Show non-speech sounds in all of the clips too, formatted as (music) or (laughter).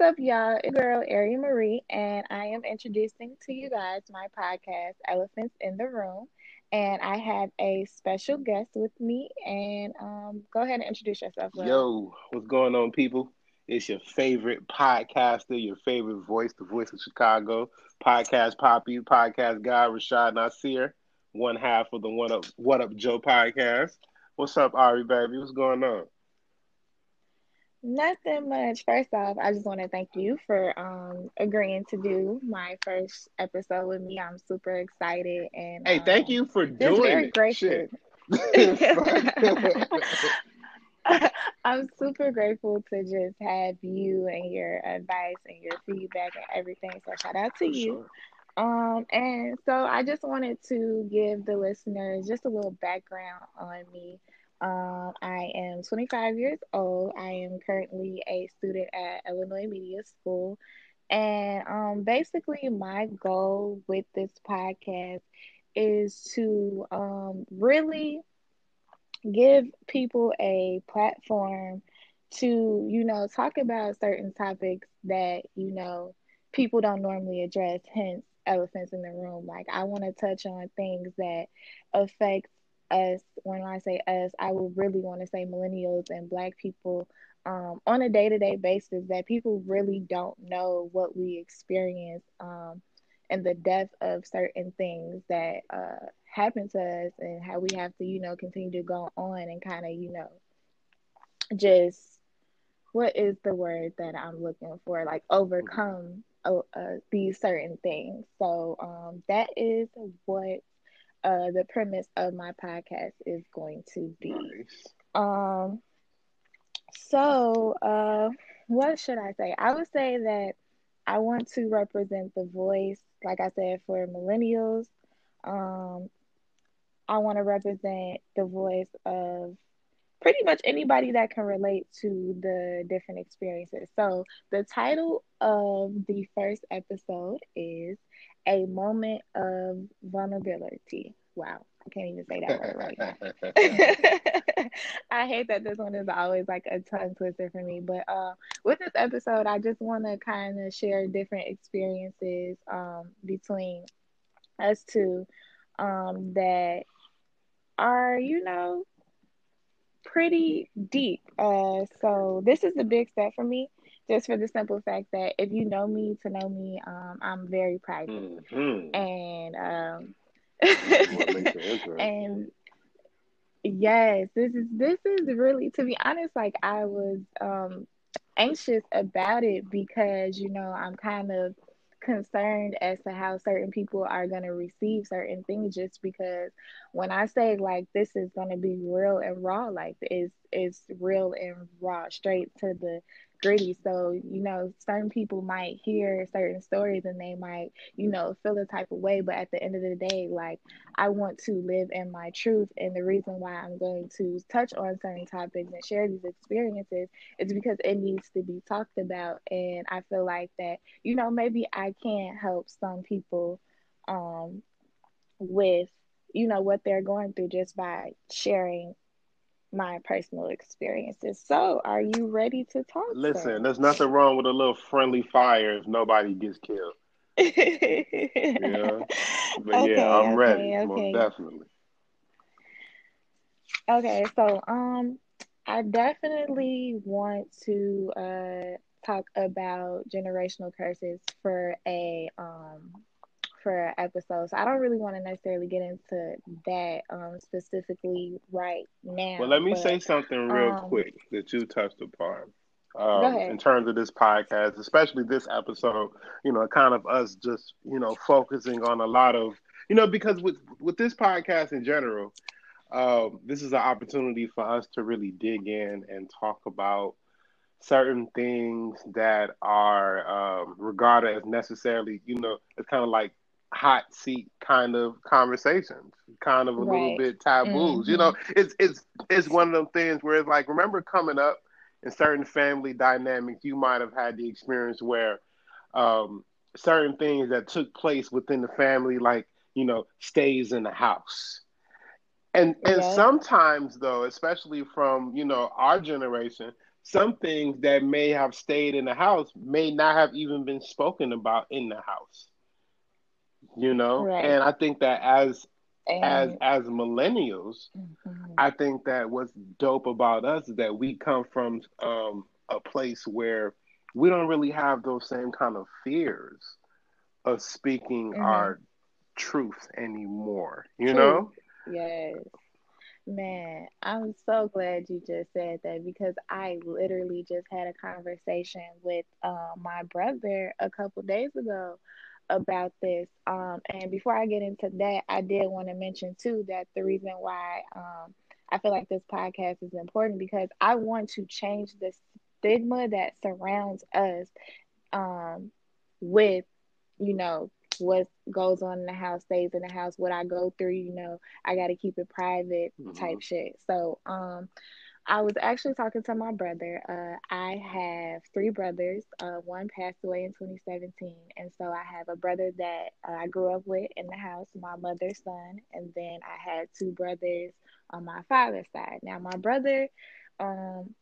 What's up, y'all? It's girl Ari Marie, and I am introducing to you guys my podcast, Elephants in the Room. And I have a special guest with me. And um, go ahead and introduce yourself. Will. Yo, what's going on, people? It's your favorite podcaster, your favorite voice, the voice of Chicago, podcast Poppy, podcast guy Rashad Nasir, one half of the One Up What Up Joe podcast. What's up, Ari baby? What's going on? Nothing much. First off, I just want to thank you for um, agreeing to do my first episode with me. I'm super excited and hey, um, thank you for doing very it. grateful. Shit. (laughs) (laughs) I'm super grateful to just have you and your advice and your feedback and everything. So shout out to For you. sure. Um, and so I just wanted to give the listeners just a little background on me. Um, I am 25 years old. I am currently a student at Illinois Media School. And um, basically, my goal with this podcast is to um, really give people a platform to, you know, talk about certain topics that, you know, people don't normally address, hence elephants in the room. Like I want to touch on things that affect us. When I say us, I would really want to say millennials and black people um, on a day-to-day basis that people really don't know what we experience um, and the depth of certain things that uh, happen to us and how we have to, you know, continue to go on and kind of, you know, just what is the word that I'm looking for? Like overcome uh, uh, these certain things. So um, that is what uh, the premise of my podcast is going to be. Nice. Um, so uh, what should I say? I would say that I want to represent the voice, like I said, for millennials. Um, I want to represent the voice of pretty much anybody that can relate to the different experiences. So, the title of the first episode is A Moment of Vulnerability. Wow, I can't even say that word right now. (laughs) I hate that this one is always like a tongue twister for me. But uh, with this episode, I just want to kind of share different experiences um, between us two um, that are, you know, pretty deep. Uh, so this is the big step for me, just for the simple fact that if you know me to know me, um, I'm very private, Mhm. and um, What makes it (laughs) interesting. and yes, this is this is really, to be honest, like I was um anxious about it because you know I'm kind of concerned as to how certain people are going to receive certain things just because when I say like this is going to be real and raw like it's it's real and raw straight to the gritty so you know certain people might hear certain stories and they might you know feel a type of way but at the end of the day like I want to live in my truth and the reason why I'm going to touch on certain topics and share these experiences is because it needs to be talked about and I feel like that you know maybe I can help some people um with you know what they're going through just by sharing my personal experiences. So, are you ready to talk? Listen, there's nothing wrong with a little friendly fire if nobody gets killed. (laughs) Yeah. But Okay, yeah, I'm ready, okay, most definitely. Okay, so um I definitely want to uh talk about generational curses for a um for episodes. I don't really want to necessarily get into that um specifically right now. Well, let me but say something real um quick that you touched upon. Um, in terms of this podcast, especially this episode, you know, kind of us just, you know, focusing on a lot of, you know, because with with this podcast in general, um, this is an opportunity for us to really dig in and talk about certain things that are um, regarded as necessarily, you know, it's kind of like hot seat kind of conversations, kind of a little bit taboos. You know, it's it's it's one of them things where it's like, remember coming up in certain family dynamics, you might have had the experience where um, certain things that took place within the family, like you know, stays in the house. And and Yep. sometimes though, especially from you know our generation, some things that may have stayed in the house may not have even been spoken about in the house. You know, right. and I think that as and, as as millennials, mm-hmm. I think that what's dope about us is that we come from um, a place where we don't really have those same kind of fears of speaking mm-hmm. our truth anymore. You know? Yes. Man, I'm so glad you just said that because I literally just had a conversation with uh, my brother a couple days ago about this. Um, and before I get into that, I did want to mention too that the reason why um, I feel like this podcast is important because I want to change the stigma that surrounds us um, with, you know, what goes on in the house stays in the house. What I go through, you know, I got to keep it private mm-hmm. type shit. So, um, I was actually talking to my brother. Uh, I have three brothers. Uh, one passed away in 2017, and so I have a brother that uh, I grew up with in the house, my mother's son, and then I had two brothers on my father's side. Now, my brother, um,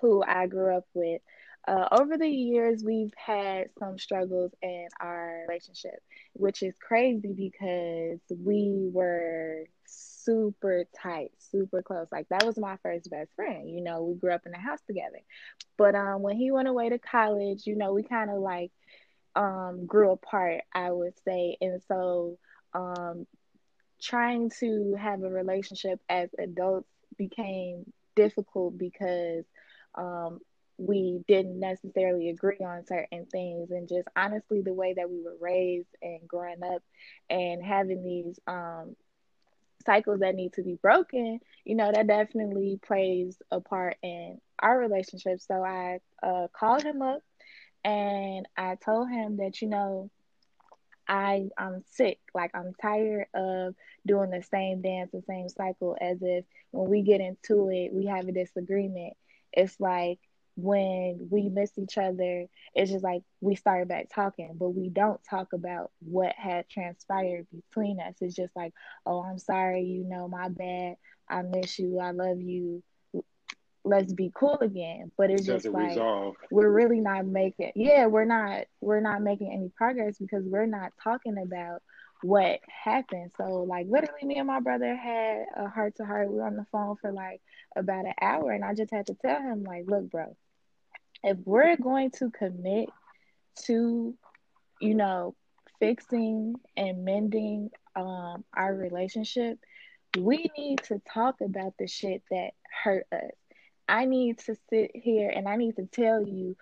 who I grew up with, uh, over the years, we've had some struggles in our relationship, which is crazy because we were super tight, super close. Like that was my first best friend. You know, we grew up in the house together. But um, when he went away to college, you know, we kind of like um, grew apart, I would say. And so um, trying to have a relationship as adults became difficult because um, we didn't necessarily agree on certain things and just honestly the way that we were raised and growing up and having these um cycles that need to be broken you know that definitely plays a part in our relationship so i uh, called him up and i told him that you know I I'm sick. Like I'm tired of doing the same dance, the same cycle as if when we get into it, we have a disagreement. It's like when we miss each other, it's just like we start back talking, but we don't talk about what had transpired between us. It's just like, oh, I'm sorry, you know, my bad. I miss you. I love you. Let's be cool again. But it's just like resolve. we're really not making yeah, we're not we're not making any progress because we're not talking about what happened. So like literally me and my brother had a heart to heart. We were on the phone for like about an hour and I just had to tell him like, look, bro, if we're going to commit to, you know, fixing and mending um, our relationship, we need to talk about the shit that hurt us. I need to sit here and I need to tell you,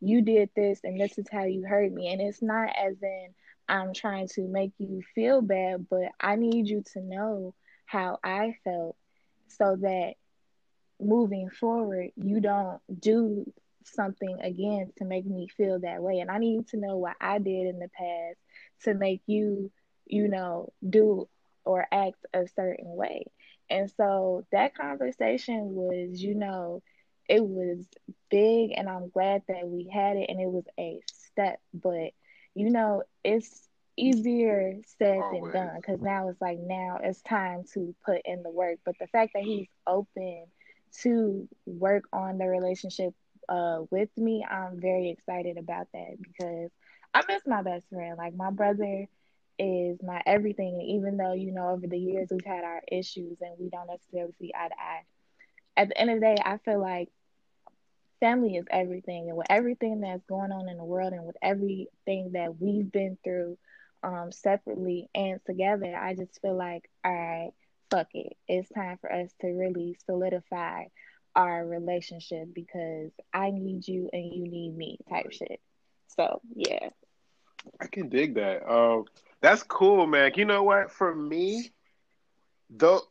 you did this and this is how you hurt me. And it's not as in I'm trying to make you feel bad, but I need you to know how I felt so that moving forward, you don't do something again to make me feel that way. And I need to know what I did in the past to make you, you know, do or act a certain way. And so that conversation was, you know, it was big and I'm glad that we had it and it was a step, but you know, it's easier said Always. than done because now it's like now it's time to put in the work. But the fact that he's open to work on the relationship uh, with me, I'm very excited about that because I miss my best friend. Like my brother is my everything. And even though, you know, over the years we've had our issues and we don't necessarily see eye to eye. At the end of the day, I feel like family is everything. And with everything that's going on in the world and with everything that we've been through um, separately and together, I just feel like, all right, fuck it. It's time for us to really solidify our relationship because I need you and you need me type shit. So yeah. I can dig that. Um, that's cool, man. You know what? For me, though,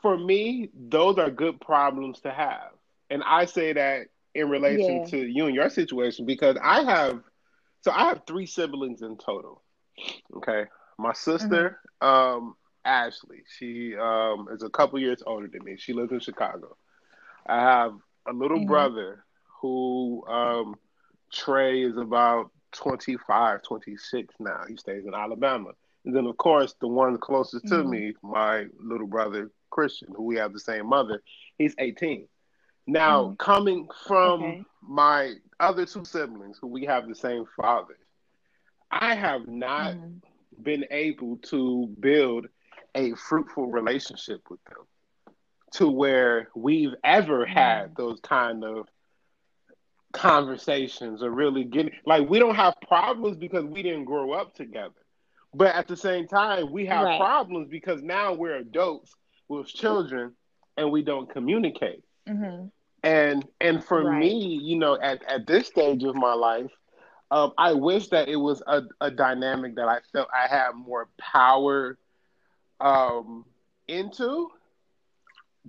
for me, those are good problems to have, and I say that in relation yeah. to you and your situation because I have, so I have three siblings in total. Okay, my sister, mm-hmm. um, Ashley, she um, is a couple years older than me. She lives in Chicago. I have a little mm-hmm. brother who um, Trey is about 25, 26 now. He stays in Alabama. And then, of course, the one closest mm-hmm. to me, my little brother Christian, who we have the same mother, he's 18. Now, mm-hmm. coming from okay. my other two siblings who we have the same father, I have not mm-hmm. been able to build a fruitful relationship with them to where we've ever had those kind of conversations or really getting like we don't have problems because we didn't grow up together. But at the same time, we have right. problems because now we're adults with children and we don't communicate. Mm-hmm. And and for right. me, you know, at, at this stage of my life, um, I wish that it was a, a dynamic that I felt I had more power um, into.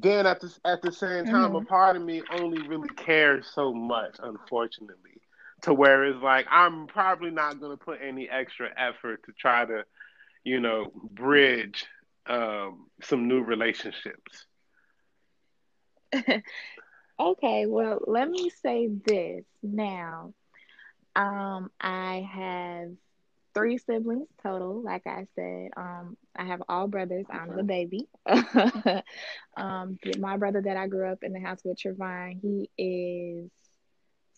Then at the at the same time, mm-hmm. a part of me only really cares so much, unfortunately, to where it's like I'm probably not going to put any extra effort to try to, you know, bridge um, some new relationships. (laughs) okay, well, let me say this now. Um, I have three siblings total. Like I said, um, I have all brothers. I'm the baby. (laughs) um, my brother that I grew up in the house with, Trevon, he is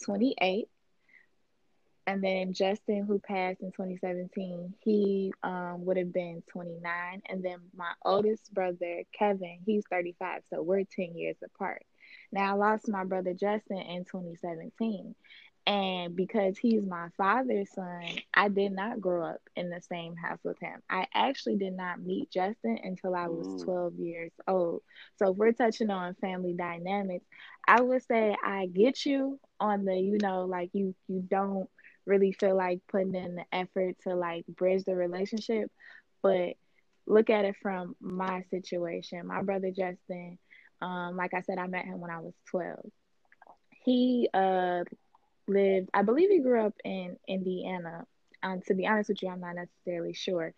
28. And then Justin, who passed in 2017, he um, would have been 29. And then my oldest brother, Kevin, he's 35. So we're 10 years apart. Now, I lost my brother Justin in 2017. And because he's my father's son, I did not grow up in the same house with him. I actually did not meet Justin until I was mm. 12 years old. So if we're touching on family dynamics, I would say I get you on the, you know, like you you don't really feel like putting in the effort to like bridge the relationship, but look at it from my situation. My brother Justin, um, like I said, I met him when I was 12. He uh lived, I believe he grew up in Indiana. Um, to be honest with you, I'm not necessarily sure.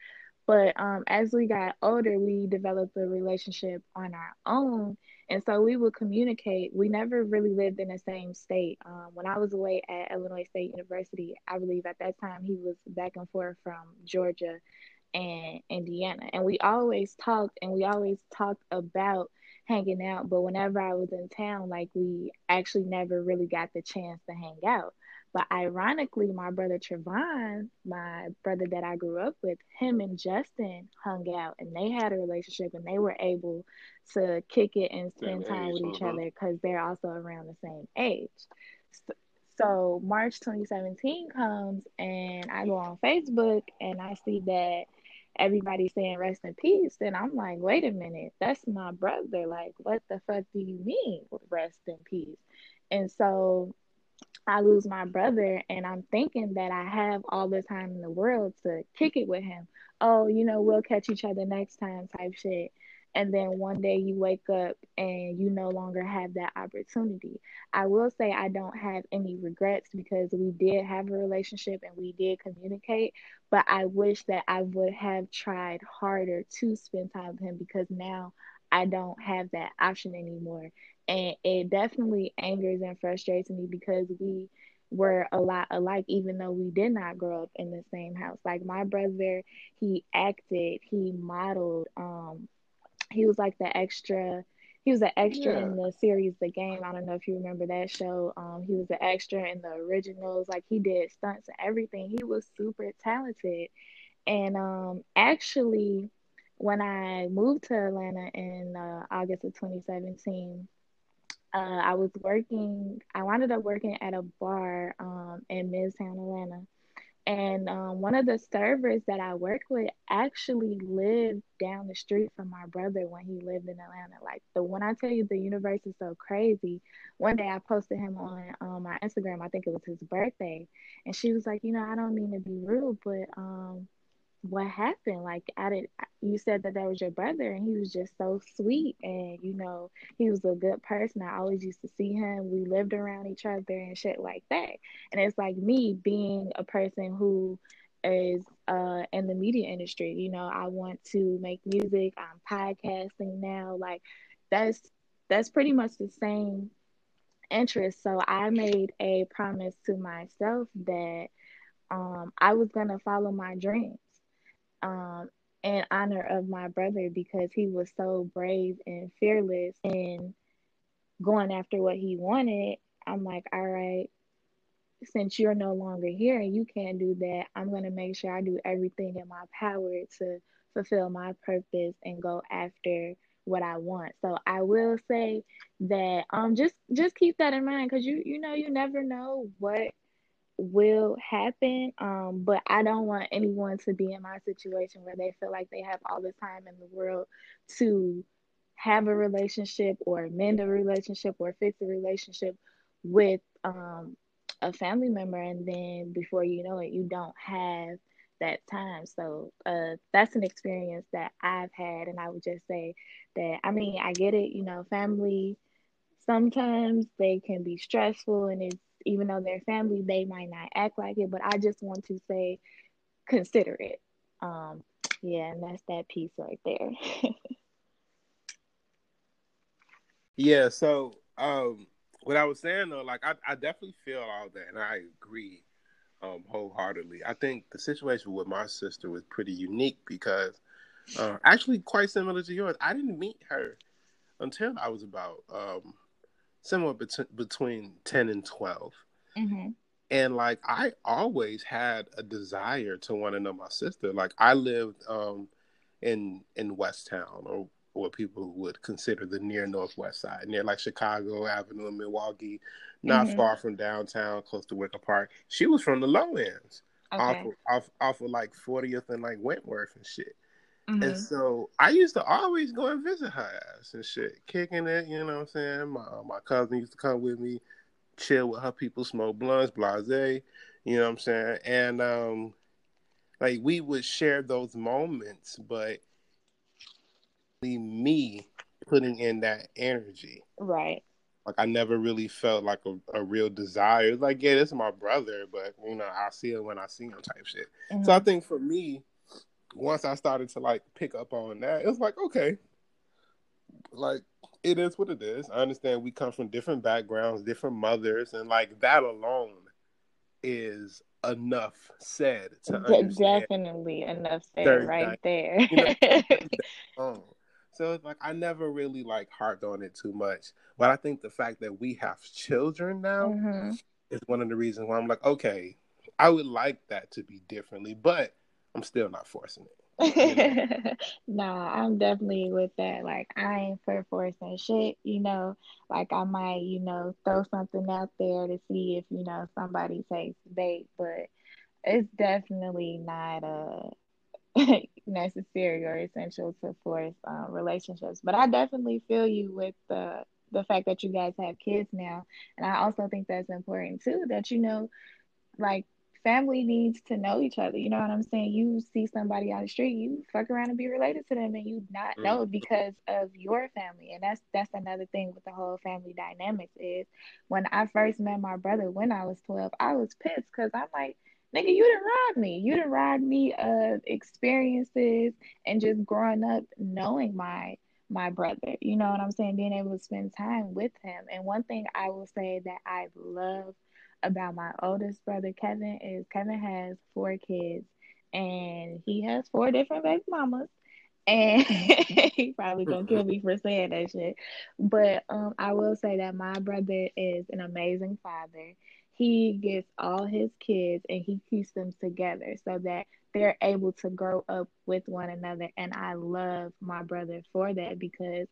But um, as we got older, we developed a relationship on our own. And so we would communicate. We never really lived in the same state. Um, when I was away at Illinois State University, I believe at that time he was back and forth from Georgia and Indiana. And we always talked and we always talked about hanging out. But whenever I was in town, like we actually never really got the chance to hang out. But ironically, my brother Trevon, my brother that I grew up with, him and Justin hung out and they had a relationship and they were able to kick it and spend same time age, with each uh-huh. other because they're also around the same age. So, so March 2017 comes and I go on Facebook and I see that everybody saying rest in peace. And I'm like, wait a minute, that's my brother. Like, what the fuck do you mean rest in peace? And so I lose my brother, and I'm thinking that I have all the time in the world to kick it with him. Oh, you know, we'll catch each other next time type shit and then one day you wake up and you no longer have that opportunity. I will say I don't have any regrets because we did have a relationship and we did communicate, but I wish that I would have tried harder to spend time with him because now I don't have that option anymore. And it definitely angers and frustrates me because we were a lot alike, even though we did not grow up in the same house. Like my brother, he acted, he modeled, um, he was like the extra he was an extra yeah. in the series The Game. I don't know if you remember that show. Um, he was an extra in the originals. Like he did stunts and everything. He was super talented. And um, actually, when I moved to Atlanta in uh, August of 2017, uh, I was working. I wound up working at a bar um, in Midtown Atlanta, and um, one of the servers that I worked with actually lived down the street from my brother when he lived in Atlanta. Like the when I tell you the universe is so crazy, one day I posted him on um, my Instagram. I think it was his birthday, and she was like, you know, I don't mean to be rude, but um, what happened? Like i did you said that that was your brother and he was just so sweet and you know he was a good person. I always used to see him. We lived around each other and shit like that. And it's like me being a person who is uh in the media industry you know i want to make music. I'm podcasting now. Like that's that's pretty much the same interest. So i made a promise to myself that um i was to follow my dreams um, in honor of my brother because he was so brave and fearless and going after what he wanted, I'm like, all right, since you're no longer here and you can't do that, I'm going to make sure I do everything in my power to fulfill my purpose and go after what I want. So I will say that um just just keep that in mind cuz you you know you never know what will happen um but I don't want anyone to be in my situation where they feel like they have all the time in the world to have a relationship or mend a relationship or fix a relationship with um a family member and then before you know it you don't have that time. So uh that's an experience that i've had and i would just say that i mean i get it you know family sometimes they can be stressful and it's even though they're family they might not act like it but i just want to say consider it um yeah and that's that piece right there (laughs) yeah so um what I was saying though, like I, I definitely feel all that, and I agree um, wholeheartedly. I think the situation with my sister was pretty unique because, uh, actually, quite similar to yours. I didn't meet her until I was about um, somewhere bet- between ten and 12 mm-hmm. and like I always had a desire to want to know my sister. Like I lived um, in in West Town or what people would consider the near northwest side, near like Chicago Avenue in Milwaukee, not mm-hmm. far from downtown, close to Wicker Park. She was from the low ends, okay. off, of, off off of like 40th and like Wentworth and shit. Mm-hmm. And so I used to always go and visit her ass and shit, kicking it. You know what I'm saying? My my cousin used to come with me, chill with her people, smoke blunts, blase. You know what I'm saying? And um, like we would share those moments, but me putting in that energy. Right. Like I never really felt like a, a real desire. Like, yeah, this is my brother, but you know, I'll see him when I see him type shit. Mm-hmm. So I think for me, once I started to like pick up on that, it was like, okay. Like it is what it is. I understand we come from different backgrounds, different mothers, and like that alone is enough said to understand. Definitely enough said right there. You know, (laughs) So like I never really like harped on it too much. But I think the fact that we have children now mm-hmm. is one of the reasons why I'm like, okay, I would like that to be differently, but I'm still not forcing it. (laughs) You know? nah, I'm definitely with that. Like I ain't for forcing shit, you know. Like I might, you know, throw something out there to see if, you know, somebody takes bait, but it's definitely not a (laughs) necessary or essential to force um, relationships. But I definitely feel you with the the fact that you guys have kids now, and I also think that's important too. That you know, like family needs to know each other. You know what I'm saying? You see somebody on the street, you fuck around and be related to them, and you not mm. know because of your family. And that's that's another thing with the whole family dynamics is when I first met my brother when I was 12, I was pissed because I'm like nigga, you didn't rob me. You didn't ride me of experiences and just growing up knowing my my brother. You know what I'm saying? Being able to spend time with him. And one thing I will say that I love about my oldest brother Kevin is Kevin has four kids and he has four different baby mamas. (laughs) And he probably gonna kill me for saying that shit. But um I will say that my brother is an amazing father he gets all his kids and he keeps them together so that they're able to grow up with one another. And I love my brother for that because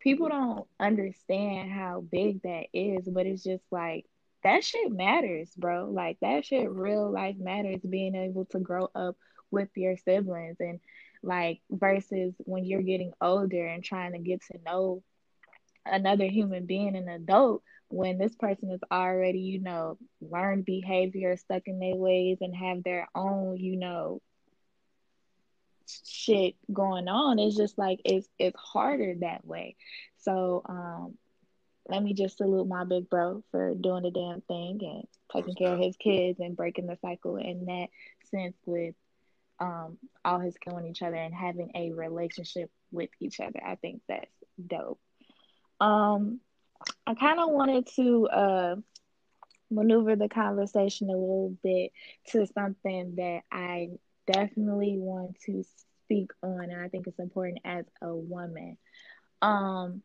people don't understand how big that is, but it's just like that shit matters, bro. Like that shit real life matters being able to grow up with your siblings and like versus when you're getting older and trying to get to know another human being, an adult, when this person is already, you know, learned behavior, stuck in their ways, and have their own, you know, shit going on, it's just like it's it's harder that way. So, um, let me just salute my big bro for doing the damn thing and taking care of his kids and breaking the cycle in that sense with um all his killing each other and having a relationship with each other. I think that's dope. Um, I kind of wanted to uh, maneuver the conversation a little bit to something that I definitely want to speak on, and I think it's important as a woman. Um,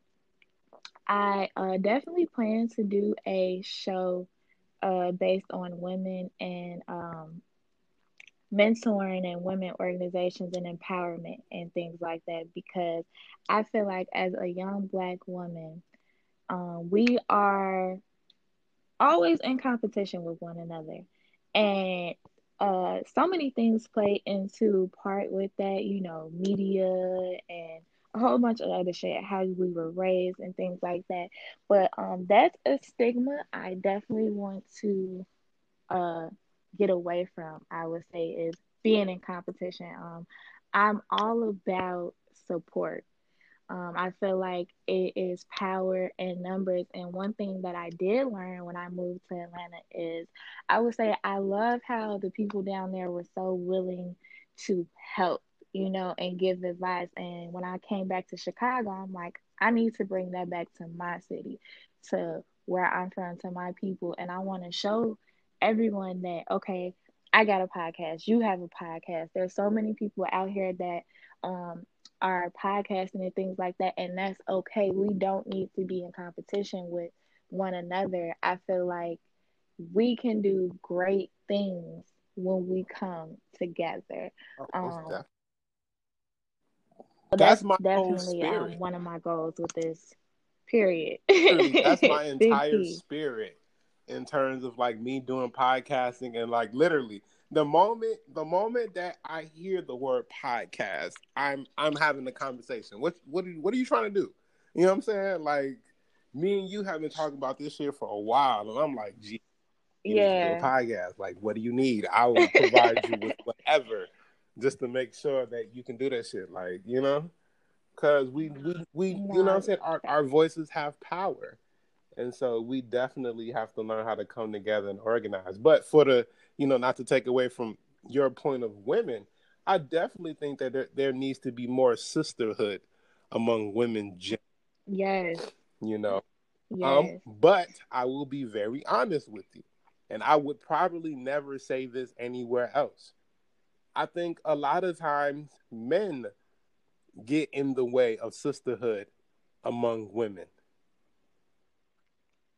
I uh, definitely plan to do a show uh, based on women and um, mentoring and women organizations and empowerment and things like that because I feel like as a young black woman, um, we are always in competition with one another. And uh, so many things play into part with that, you know, media and a whole bunch of other shit, how we were raised and things like that. But um, that's a stigma I definitely want to uh, get away from, I would say, is being in competition. Um, I'm all about support. Um, I feel like it is power in numbers. And one thing that I did learn when I moved to Atlanta is I would say I love how the people down there were so willing to help, you know, and give advice. And when I came back to Chicago, I'm like, I need to bring that back to my city, to where I'm from, to my people. And I want to show everyone that, okay, I got a podcast, you have a podcast. There's so many people out here that um, are podcasting and things like that, and that's okay. We don't need to be in competition with one another. I feel like we can do great things when we come together. Um, that's, that's my definitely um, one of my goals with this period. that's my (laughs) entire spirit in terms of like me doing podcasting and like literally the moment the moment that I hear the word podcast, I'm I'm having a conversation. What what are, what are you trying to do? You know what I'm saying? Like me and you have been talking about this shit for a while, and I'm like, gee, yeah, podcast. Like, what do you need? I will provide you with (laughs) whatever, just to make sure that you can do that shit. Like, you know, because we we we you know what I'm saying. Our our voices have power. And so we definitely have to learn how to come together and organize. But for the, you know, not to take away from your point of women, I definitely think that there, there needs to be more sisterhood among women. Yes. You know. Um, yes. Um, but I will be very honest with you. And I would probably never say this anywhere else. I think a lot of times men get in the way of sisterhood among women.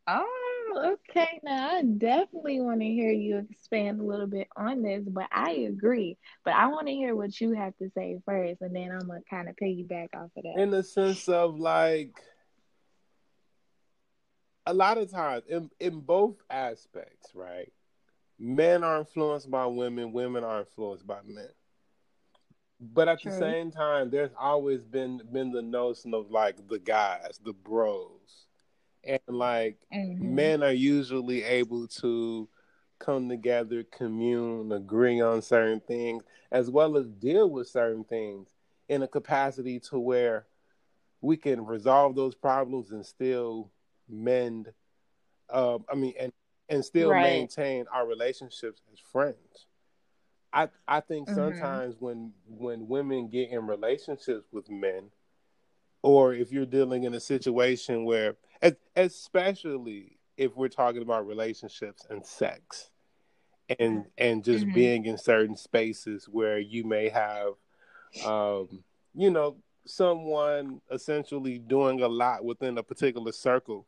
Oh, okay. Now I definitely want to hear you expand a little bit on this, but I agree. But I want to hear what you have to say first, and then I'm gonna kind of piggyback off of that. In the sense of like, a lot of times in in both aspects, right? Men are influenced by women, women are influenced by men. But at True. the same time, there's always been been the notion of like the guys, the bros and like mm-hmm. men are usually able to come together, commune, agree on certain things, as well as deal with certain things in a capacity to where we can resolve those problems and still mend. Uh, I mean, and and still right. maintain our relationships as friends. I I think mm-hmm. sometimes when when women get in relationships with men, or if you're dealing in a situation where especially if we're talking about relationships and sex and and just mm-hmm. being in certain spaces where you may have um you know someone essentially doing a lot within a particular circle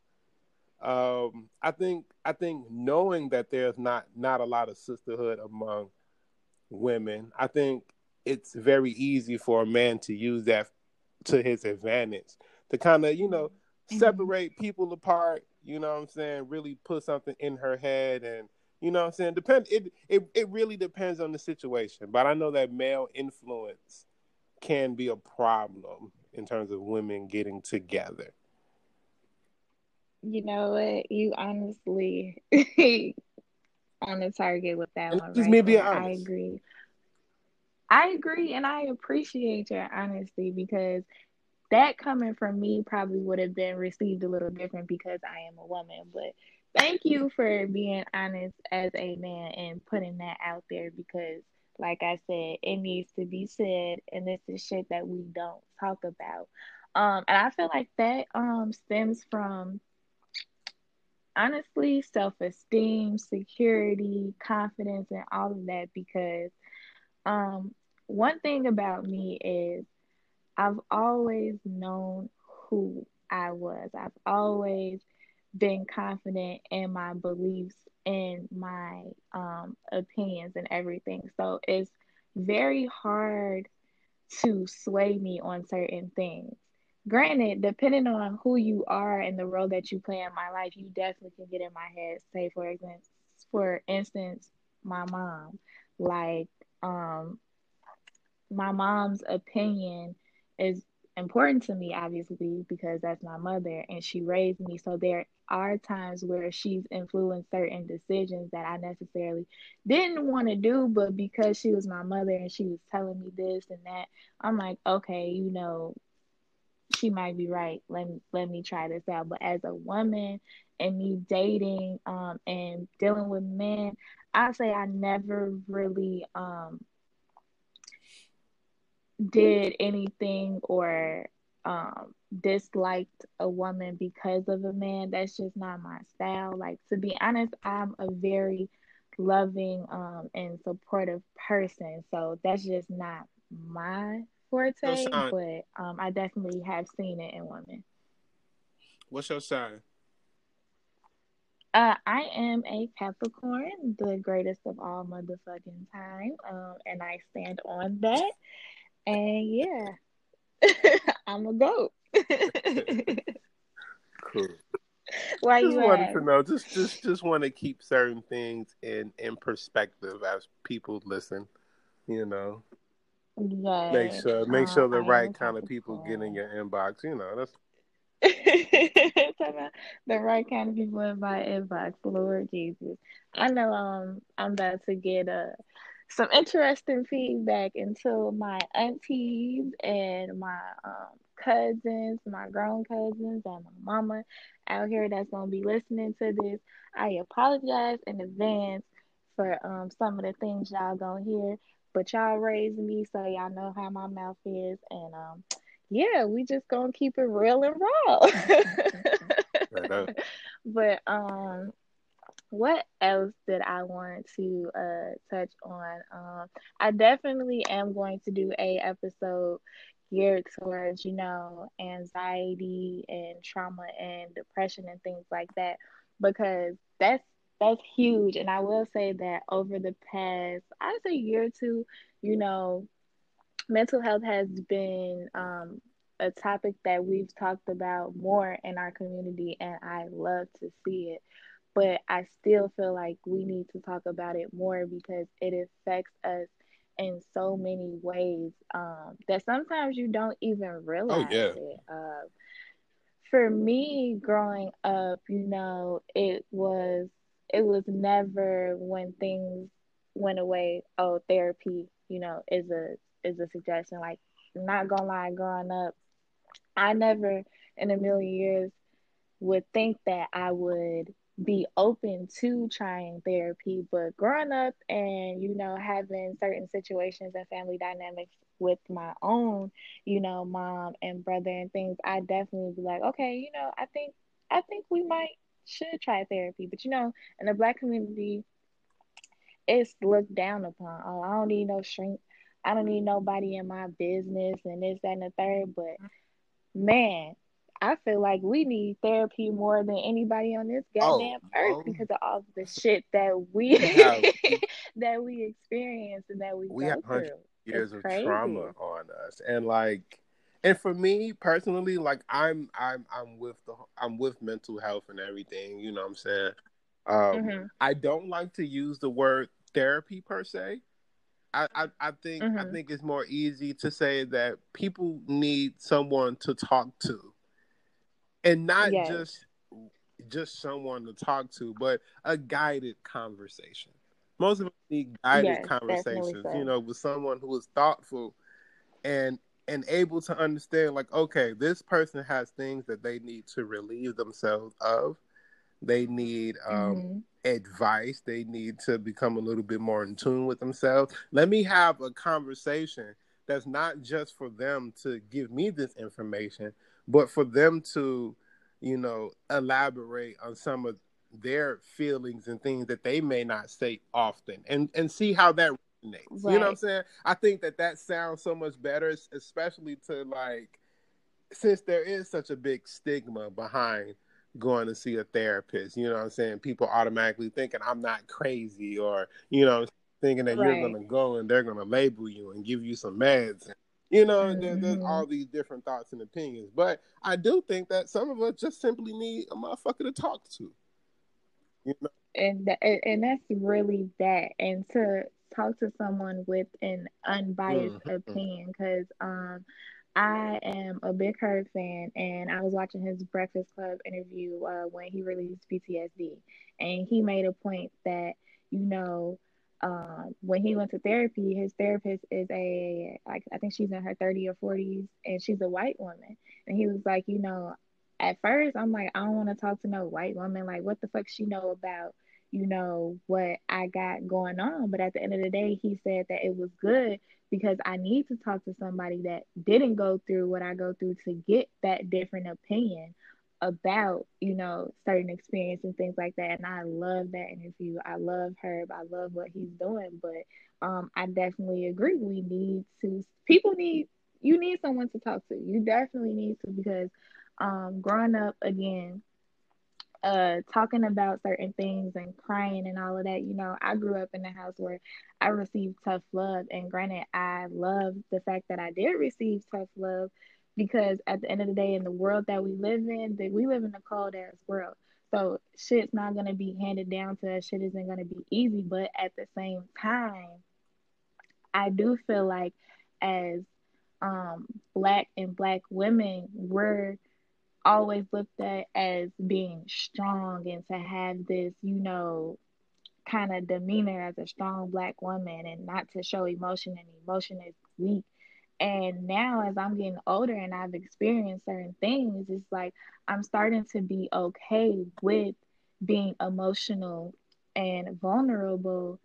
um i think i think knowing that there's not not a lot of sisterhood among women i think it's very easy for a man to use that to his advantage to kind of you know mm-hmm. separate people apart. You know what I'm saying? Really put something in her head, and you know what I'm saying. Depend. It it it really depends on the situation, but I know that male influence can be a problem in terms of women getting together. You know what? You honestly (laughs) on the target with that and one. Just right me being honest. I agree. I agree, and I appreciate your honesty because that coming from me probably would have been received a little different because I am a woman. But thank you for being honest as a man and putting that out there because, like I said, it needs to be said, and this is shit that we don't talk about. Um, and I feel like that um stems from honestly self esteem, security, confidence, and all of that because um one thing about me is I've always known who I was. I've always been confident in my beliefs and my um, opinions and everything. So it's very hard to sway me on certain things. Granted, depending on who you are and the role that you play in my life, you definitely can get in my head. Say for instance, for instance, my mom. Like, um, my mom's opinion is important to me, obviously, because that's my mother and she raised me. So there are times where she's influenced certain decisions that I necessarily didn't want to do, but because she was my mother and she was telling me this and that, I'm like, okay, you know, she might be right. Let me let me try this out. But as a woman and me dating um and dealing with men, I say I never really um did anything or um disliked a woman because of a man. That's just not my style. Like to be honest, I'm a very loving um and supportive person. So that's just not my forte, but um I definitely have seen it in women. What's your sign? Uh, I am a Capricorn, the greatest of all motherfucking time, um, and I stand on that. And yeah, (laughs) I'm a goat. (laughs) cool. Why just you wanted ask? to know. Just, just, just want to keep certain things in in perspective as people listen. You know, Yes. make sure make sure the right kind of people get in your inbox. You know, that's (laughs) the right kind of people in my inbox, Lord Jesus. I know um I'm about to get uh some interesting feedback until my aunties and my um cousins, my grown cousins and my mama out here that's gonna be listening to this. I apologize in advance for um some of the things y'all gonna hear, but y'all raised me so y'all know how my mouth is and um yeah, we just gonna keep it real and raw. (laughs) but um, what else did I want to uh touch on? Um, I definitely am going to do a episode geared towards you know anxiety and trauma and depression and things like that because that's that's huge. And I will say that over the past, I'd say year or two, you know mental health has been um, a topic that we've talked about more in our community, and I love to see it. But I still feel like we need to talk about it more because it affects us in so many ways um, that sometimes you don't even Oh realize yeah. it. Uh, for me, growing up, you know, it was it was never when things went away. Oh, therapy, you know, is a is a suggestion. Like, not gonna lie, growing up, I never in a million years would think that I would be open to trying therapy. But growing up and, you know, having certain situations and family dynamics with my own, you know, mom and brother and things, I definitely be like, okay, you know, I think I think we might should try therapy. But you know, in the black community, it's looked down upon. Oh, I don't need no shrink. I don't need nobody in my business and this, that, and the third. But man, I feel like we need therapy more than anybody on this Oh, goddamn earth oh, because of all the shit that we (laughs) that we experience and that we we have go hundred through. It's years of trauma on us, and like, and for me personally, like, I'm I'm I'm with the I'm with mental health and everything. You know what I'm saying? Um, hmm I don't like to use the word therapy per se. I, I, I think I hmm think it's more easy to say that people need someone to talk to, and not Yes. just just someone to talk to, but a guided conversation. Most of us need guided Yes, conversations, you know, with someone who is thoughtful and and able to understand like okay this person has things that they need to relieve themselves of. They need um hmm advice. They need to become a little bit more in tune with themselves. Let me have a conversation that's not just for them to give me this information but for them to you know elaborate on some of their feelings and things that they may not say often and and see how that resonates you know what i'm saying i think that that sounds so much better especially to like since there is such a big stigma behind going to see a therapist, you know what I'm saying? People automatically thinking I'm not crazy or, you know, thinking that right. you're going to go and they're going to label you and give you some meds. You know, mm-hmm. there, there's all these different thoughts and opinions. But I do think that some of us just simply need a motherfucker to talk to. You know? And that, and that's really that. And to talk to someone with an unbiased mm-hmm. opinion, because um, I am a big Herb fan, and I was watching his Breakfast Club interview uh, when he released PTSD, and he made a point that you know um, when he went to therapy, his therapist is a like I think she's in her 30 or 40s, and she's a white woman, and he was like, you know, at first I'm like, I don't want to talk to no white woman, like what the fuck she know about you know what I got going on, but at the end of the day, he said that it was good because I need to talk to somebody that didn't go through what I go through to get that different opinion about, you know, certain experience and things like that. And I love that interview. I love Herb. I love what he's doing. But um, I definitely agree. We need to, people need, you need someone to talk to. You definitely need to because um, growing up, again, uh talking about certain things and crying and all of that you know i grew up in a house where i received tough love. And granted i love the fact that i did receive tough love because at the end of the day in the world that we live in that we live in a cold ass world. So shit's not going to be handed down to us. Shit isn't going to be easy. But at the same time i do feel like as um black and black women we're always looked at as being strong and to have this, you know, kind of demeanor as a strong black woman and not to show emotion and emotion is weak. And now, as I'm getting older and I've experienced certain things, it's like I'm starting to be okay with being emotional and vulnerable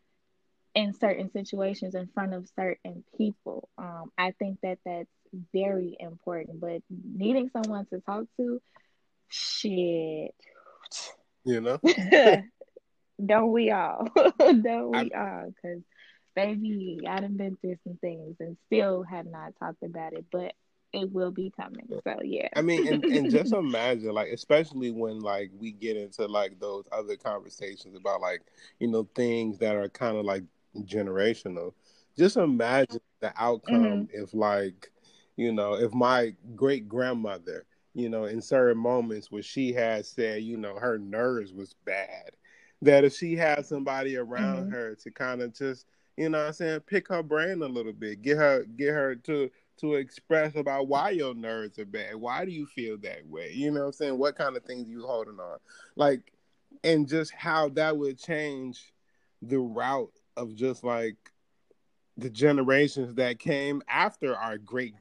in certain situations in front of certain people. Um, I think that that's very important. But needing someone to talk to, shit. You know? (laughs) (laughs) Don't we all? (laughs) Don't we I, all? Because, baby, I done been through some things and still have not talked about it. But it will be coming. So yeah. I mean, and, and just imagine, like, especially when like we get into like those other conversations about like you know things that are kind of like generational. Just imagine the outcome mm-hmm. if like you know, if my great grandmother, you know, in certain moments where she had said, you know, her nerves was bad, that if she had somebody around mm-hmm. her to kind of just, you know I'm saying, pick her brain a little bit, get her get her to to express about why your nerves are bad. Why do you feel that way? You know I'm saying? What kind of things you holding on? Like and just how that would change the route of just like the generations that came after our great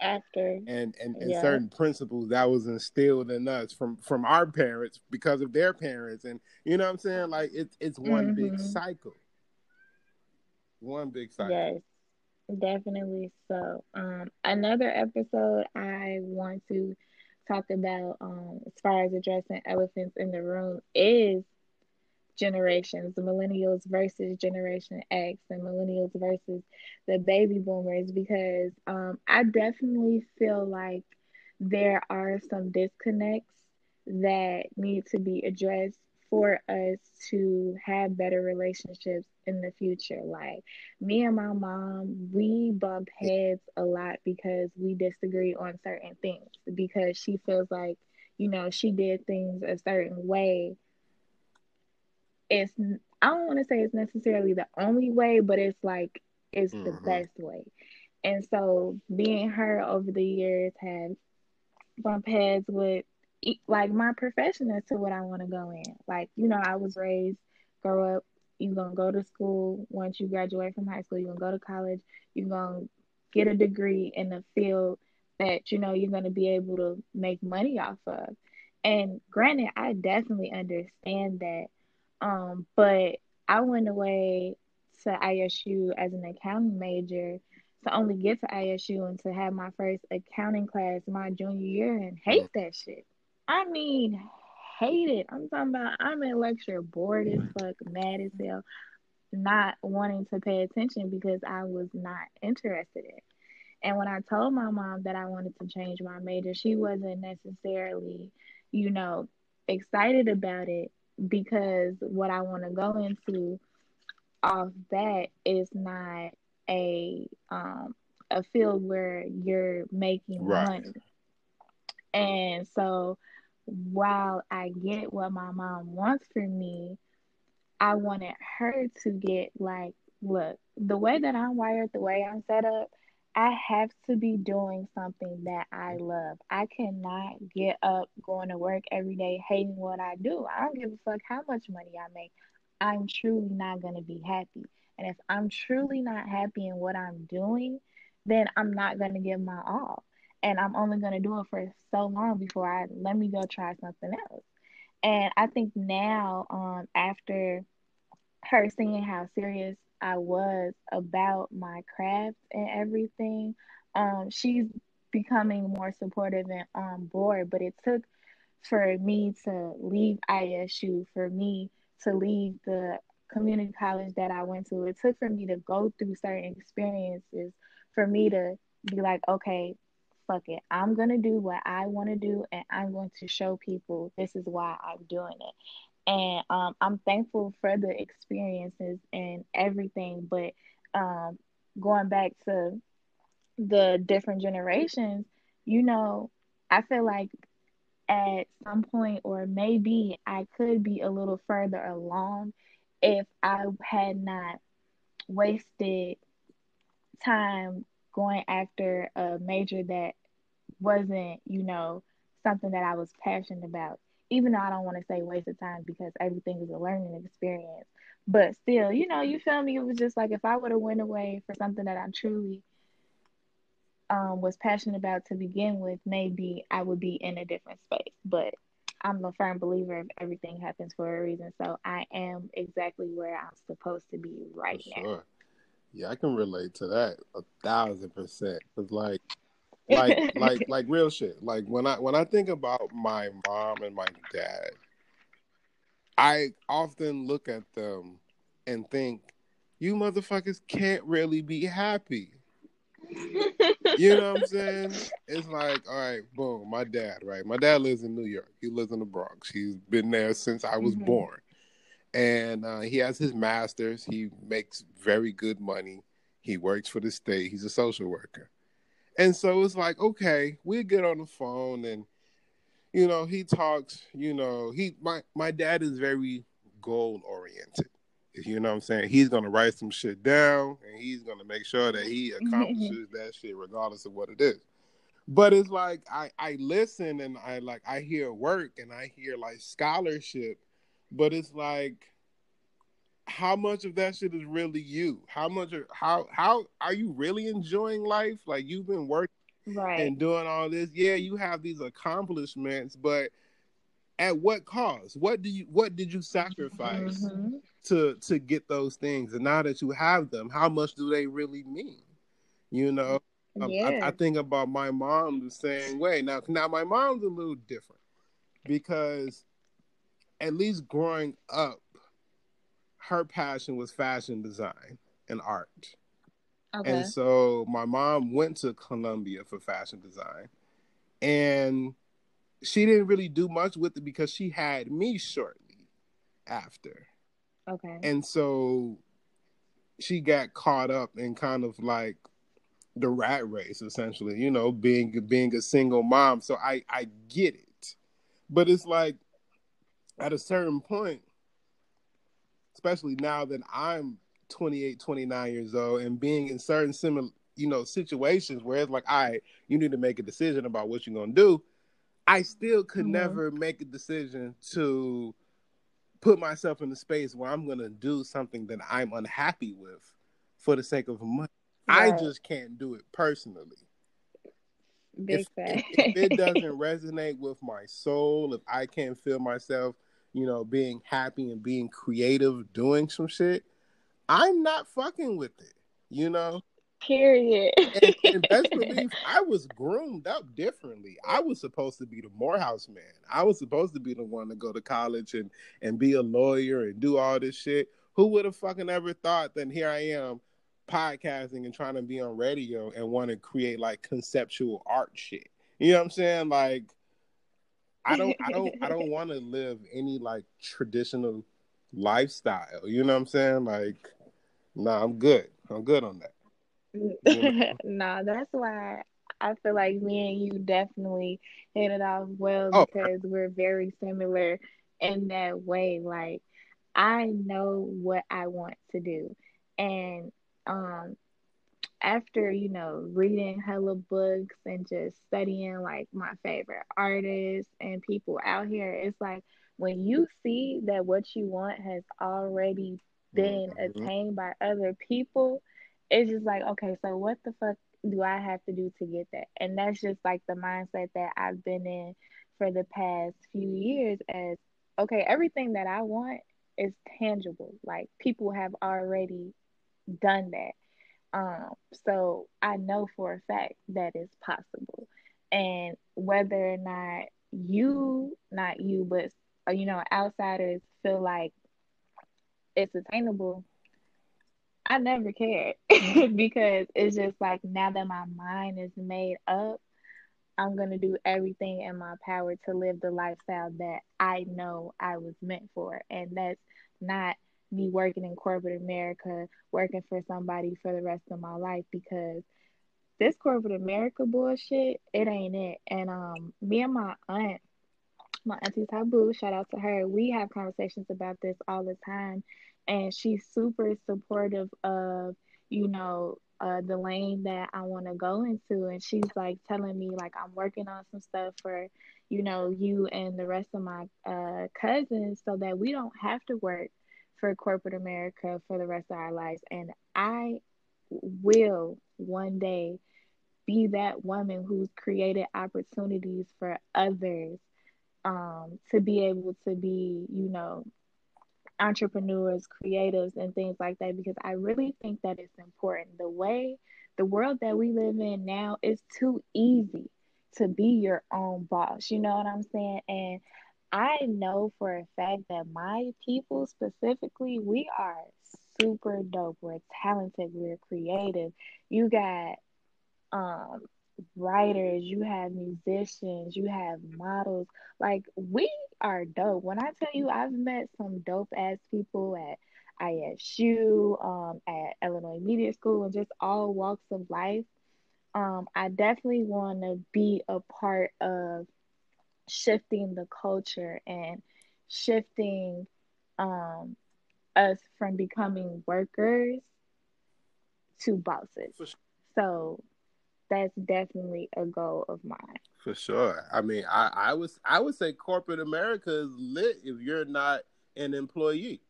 after. and and, and yeah. certain principles that was instilled in us from from our parents because of their parents. And you know what i'm saying? Like it's it's one mm-hmm. big cycle. One big cycle. Yes definitely so. Um another episode i want to talk about um as far as addressing elephants in the room is generations, the millennials versus Generation X and millennials versus the baby boomers, because um, I definitely feel like there are some disconnects that need to be addressed for us to have better relationships in the future. Like me and my mom, we bump heads a lot because we disagree on certain things because she feels like, you know, she did things a certain way it's I don't want to say it's necessarily the only way, but it's like it's mm-hmm. the best way. And so being her over the years has bumped heads with like my profession as to what I want to go in. Like, you know, I was raised, grow up, you're gonna go to school. Once you graduate from high school, you're gonna go to college, you're gonna get a degree in the field that you know you're gonna be able to make money off of. And granted, I definitely understand that um, but I went away to ISU as an accounting major to only get to ISU and to have my first accounting class my junior year and hate that shit. I mean, hate it. I'm talking about I'm in lecture bored as fuck, mad as hell, not wanting to pay attention because I was not interested in. And when I told my mom that I wanted to change my major, she wasn't necessarily, you know, excited about it because what I want to go into off that is not a um a field where you're making right. money. And so while I get what my mom wants for me, I wanted her to get like, look, the way that I'm wired, the way I'm set up, I have to be doing something that I love. I cannot get up going to work every day hating what I do. I don't give a fuck how much money I make. I'm truly not going to be happy. And if I'm truly not happy in what I'm doing, then I'm not going to give my all. And I'm only going to do it for so long before I let me go try something else. And I think now, um, after her seeing how serious I was about my craft and everything, um, she's becoming more supportive and on board. But it took for me to leave ISU, for me to leave the community college that I went to. It took for me to go through certain experiences for me to be like, okay, fuck it. I'm going to do what I want to do and I'm going to show people this is why I'm doing it. And um, I'm thankful for the experiences and everything. But um, going back to the different generations, you know, I feel like at some point, or maybe I could be a little further along if I had not wasted time going after a major that wasn't, you know, something that I was passionate about. Even though I don't want to say waste of time because everything is a learning experience. But still, you know, you feel me? It was just like if I would have went away for something that I truly um, was passionate about to begin with, maybe I would be in a different space. But I'm a firm believer of everything happens for a reason. So I am exactly where I'm supposed to be right for now. Yeah, I can relate to that a thousand percent. Cause like, like, (laughs) like, like real shit. Like when I when I think about my mom and my dad, I often look at them and think, you motherfuckers can't really be happy you know what I'm saying? It's like, all right, boom, my dad, right? My dad lives in New York. He lives in the Bronx. He's been there since I was mm-hmm. born. And uh, he has his master's. He makes very good money. He works for the state. He's a social worker. And so it's like, okay, we get on the phone and, you know, he talks, you know, he, my, my dad is very goal oriented. You know what I'm saying? He's gonna write some shit down and he's gonna make sure that he (laughs) accomplishes that shit regardless of what it is. But it's like I, I listen and I like I hear work and I hear like scholarship, but it's like how much of that shit is really you? How much are, how how are you really enjoying life? Like you've been working right. and doing all this. Yeah, you have these accomplishments, but at what cost? What do you what did you sacrifice? Mm-hmm to to get those things and now that you have them how much do they really mean you know yeah. I, I, think about my mom the same way now now my mom's a little different because at least growing up her passion was fashion design and art okay. and so my mom went to columbia for fashion design and she didn't really do much with it because she had me shortly after Okay. And so she got caught up in kind of like the rat race essentially, you know, being being a single mom. So I I get it. But it's like at a certain point, especially now that I'm 28, 29 years old and being in certain similar, you know, situations where it's like, all right, you need to make a decision about what you're gonna do. I still could mm-hmm. never make a decision to put myself in a space where I'm gonna do something that I'm unhappy with for the sake of money. Right. I just can't do it personally. Big if, if, if, it (laughs) doesn't resonate with my soul, if I can't feel myself, you know, being happy and being creative, doing some shit, I'm not fucking with it. You know, Period. and, and (laughs) best believe I was groomed up differently. I was supposed to be the Morehouse man. I was supposed to be the one to go to college and and be a lawyer and do all this shit. Who would have fucking ever thought that here I am podcasting and trying to be on radio and want to create like conceptual art shit. You know what I'm saying? Like I don't I don't I don't (laughs) want to live any like traditional lifestyle. You know what I'm saying? Like nah, I'm good. I'm good on that. You know? (laughs) nah, that's why I feel like me and you definitely hit it off well oh. because we're very similar in that way. Like I know what I want to do. And um after, you know, reading hella books and just studying like my favorite artists and people out here, it's like when you see that what you want has already been mm-hmm. attained by other people, it's just like, okay, so what the fuck do I have to do to get that? And that's just like the mindset that I've been in for the past few years as okay, everything that I want is tangible. Like people have already done that. Um, so I know for a fact that it's possible. And whether or not you, not you, but uh, you know, outsiders feel like it's attainable, I never cared (laughs) because it's just like now that my mind is made up, I'm going to do everything in my power to live the lifestyle that I know I was meant for. And that's not me working in corporate America, working for somebody for the rest of my life because this corporate America bullshit, it ain't it. And um me and my aunt, my auntie Taboo, shout out to her, we have conversations about this all the time. And she's super supportive of, you know, uh, the lane that I want to go into. And she's like telling me, like, I'm working on some stuff for, you know, you and the rest of my uh, cousins so that we don't have to work for corporate America for the rest of our lives. And I will one day be that woman who's created opportunities for others um, to be able to be, you know, entrepreneurs, creatives, and things like that because I really think that it's important. The way the world that we live in now is too easy to be your own boss. You know what I'm saying? And I know for a fact that my people specifically, we are super dope. We're talented. We're creative. You got um writers, you have musicians, you have models. Like we are dope. When I tell you I've met some dope ass people at ISU, um, at Illinois Media School, and just all walks of life. Um, I definitely want to be a part of shifting the culture and shifting um, us from becoming workers to bosses. Sure. So that's definitely a goal of mine. For sure. I mean, I, I was I would say corporate America is lit if you're not an employee.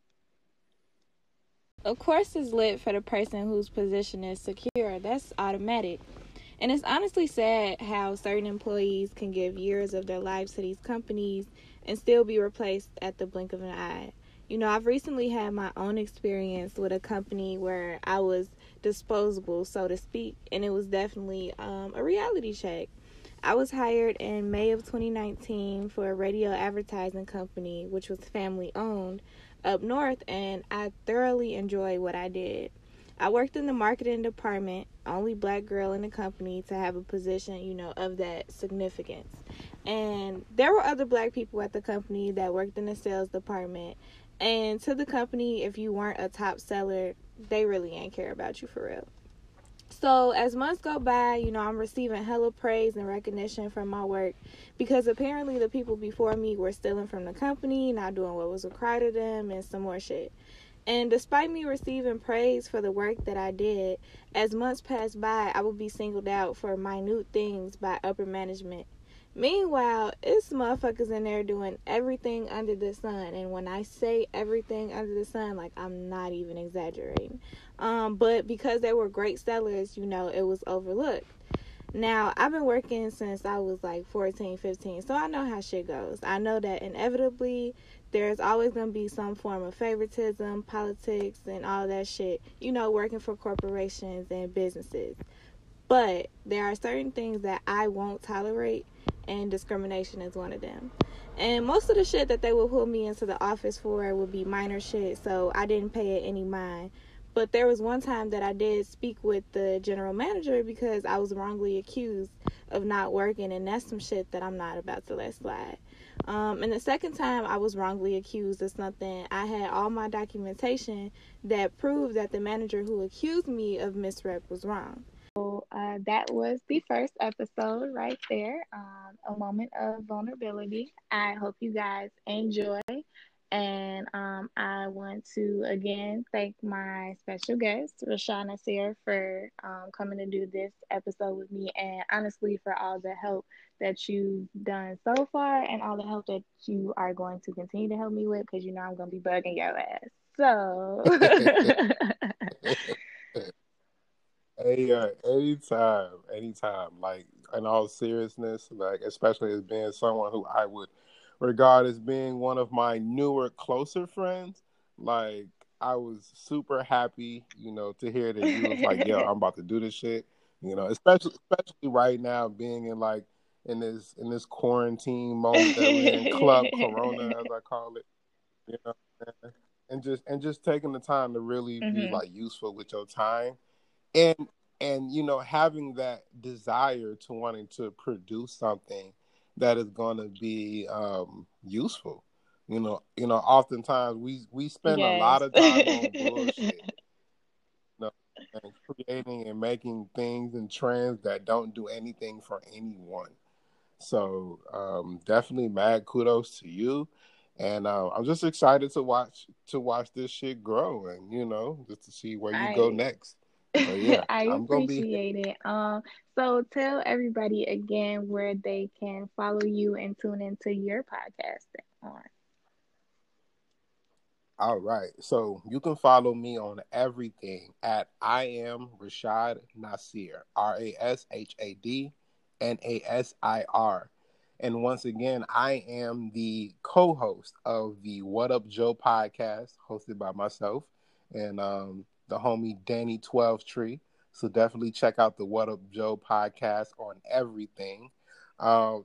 Of course, it's lit for the person whose position is secure. That's automatic. And it's honestly sad how certain employees can give years of their lives to these companies and still be replaced at the blink of an eye. You know, I've recently had my own experience with a company where I was disposable, so to speak, and it was definitely um, a reality check. I was hired in May of 2019 for a radio advertising company, which was family owned up north, and I thoroughly enjoyed what I did. I worked in the marketing department, only black girl in the company to have a position, you know, of that significance. And there were other black people at the company that worked in the sales department. And to the company, if you weren't a top seller, they really ain't care about you for real. So as months go by, you know, I'm receiving hella praise and recognition from my work because apparently the people before me were stealing from the company, not doing what was required of them, and some more shit. And despite me receiving praise for the work that I did, as months passed by, I would be singled out for minute things by upper management. Meanwhile, it's motherfuckers in there doing everything under the sun. And when I say everything under the sun, like I'm not even exaggerating. Um, but because they were great sellers, you know, it was overlooked. Now, I've been working since I was like 14, 15, so I know how shit goes. I know that inevitably there's always going to be some form of favoritism, politics, and all that shit, you know, working for corporations and businesses. But there are certain things that I won't tolerate, and discrimination is one of them. And most of the shit that they would put me into the office for would be minor shit, so I didn't pay it any mind. But there was one time that I did speak with the general manager because I was wrongly accused of not working, and that's some shit that I'm not about to let slide. Um, and the second time I was wrongly accused of something, I had all my documentation that proved that the manager who accused me of misrep was wrong. So uh, that was the first episode right there, um, a moment of vulnerability. I hope you guys enjoy. And um, I want to again thank my special guest, Rashad Nasir, for um, coming to do this episode with me, and honestly, for all the help that you've done so far, and all the help that you are going to continue to help me with, because you know I'm going to be bugging your ass. So. (laughs) Hey, uh, anytime, anytime. Like in all seriousness, like especially as being someone who I would regard as being one of my newer, closer friends. Like I was super happy, you know, to hear that you was like, "Yo, (laughs) I'm about to do this shit." You know, especially especially right now, being in like in this in this quarantine moment that we're in, club (laughs) Corona, as I call it. You know, and just and just taking the time to really mm-hmm. be like useful with your time and and you know having that desire to wanting to produce something that is going to be um, useful. You know you know oftentimes we we spend yes. a lot of time on (laughs) bullshit. You know, and creating and making things and trends that don't do anything for anyone. So um, definitely mad kudos to you. And uh, I'm just excited to watch to watch this shit grow, and you know, just to see where you go next. Yeah, (laughs) I I'm appreciate it. Um, so tell everybody again where they can follow you and tune into your podcast on. All right. So you can follow me on everything at I am Rashad Nasir, R A S H A D N A S I R. And once again, I am the co host of the What Up Joe podcast, hosted by myself. And um, the homie Danny Twelve Tree. So definitely check out the What Up Joe podcast on everything. Uh,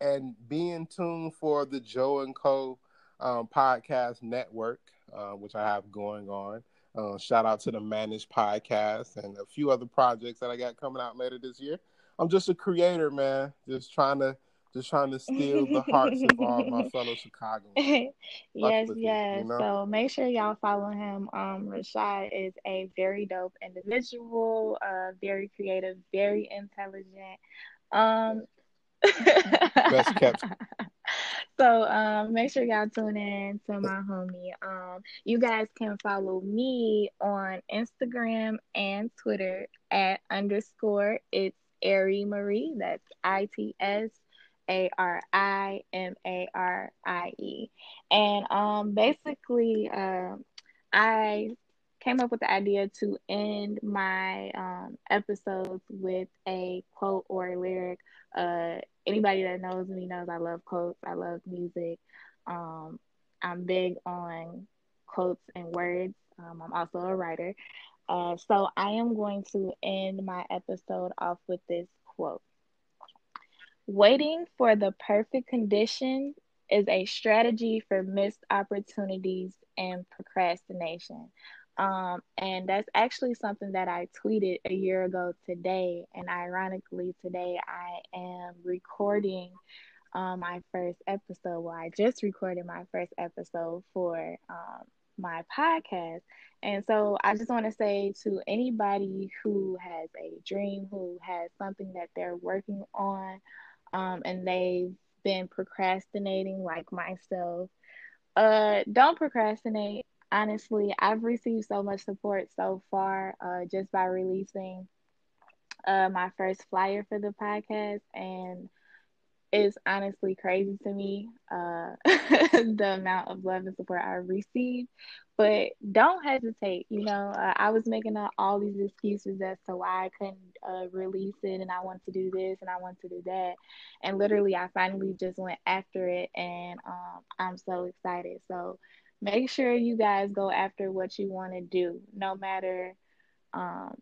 and be in tune for the Joe and Co. Um, podcast network, uh, which I have going on. Uh, shout out to the Managed Podcast and a few other projects that I got coming out later this year. I'm just a creator, man. Just trying to just trying to steal the hearts of all my (laughs) fellow Chicagoans. yes, yes. You know? So make sure y'all follow him. Um, Rashad is a very dope individual, uh, very creative, very intelligent. Um, Best kept. (laughs) So um, make sure y'all tune in to my homie. Um, you guys can follow me on Instagram and Twitter at underscore it's Ari Marie. That's I T S a R I M A R I E. And um, basically, uh, I came up with the idea to end my um, episodes with a quote or a lyric. Uh, anybody that knows me knows I love quotes, I love music. Um, I'm big on quotes and words. Um, I'm also a writer. Uh, so I am going to end my episode off with this quote. Waiting for the perfect condition is a strategy for missed opportunities and procrastination. Um, and that's actually something that I tweeted a year ago today. And ironically, today I am recording um, my first episode. Well, I just recorded my first episode for um, my podcast. And so I just want to say to anybody who has a dream, who has something that they're working on, um, and they've been procrastinating like myself, uh, don't procrastinate. Honestly, I've received so much support so far uh, just by releasing uh, my first flyer for the podcast, and it's honestly crazy to me uh, (laughs) the amount of love and support I received. But don't hesitate. You know, uh, I was making all these excuses as to why I couldn't uh, release it, and I want to do this and I want to do that. And literally, I finally just went after it, and um, I'm so excited. So make sure you guys go after what you want to do, no matter. Um,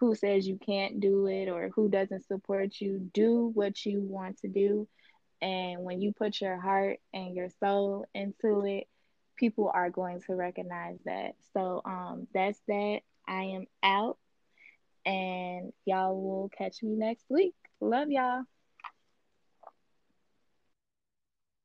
who says you can't do it or who doesn't support you. Do what you want to do. And when you put your heart and your soul into it, people are going to recognize that. So um, that's that. I am out, and y'all will catch me next week. Love y'all.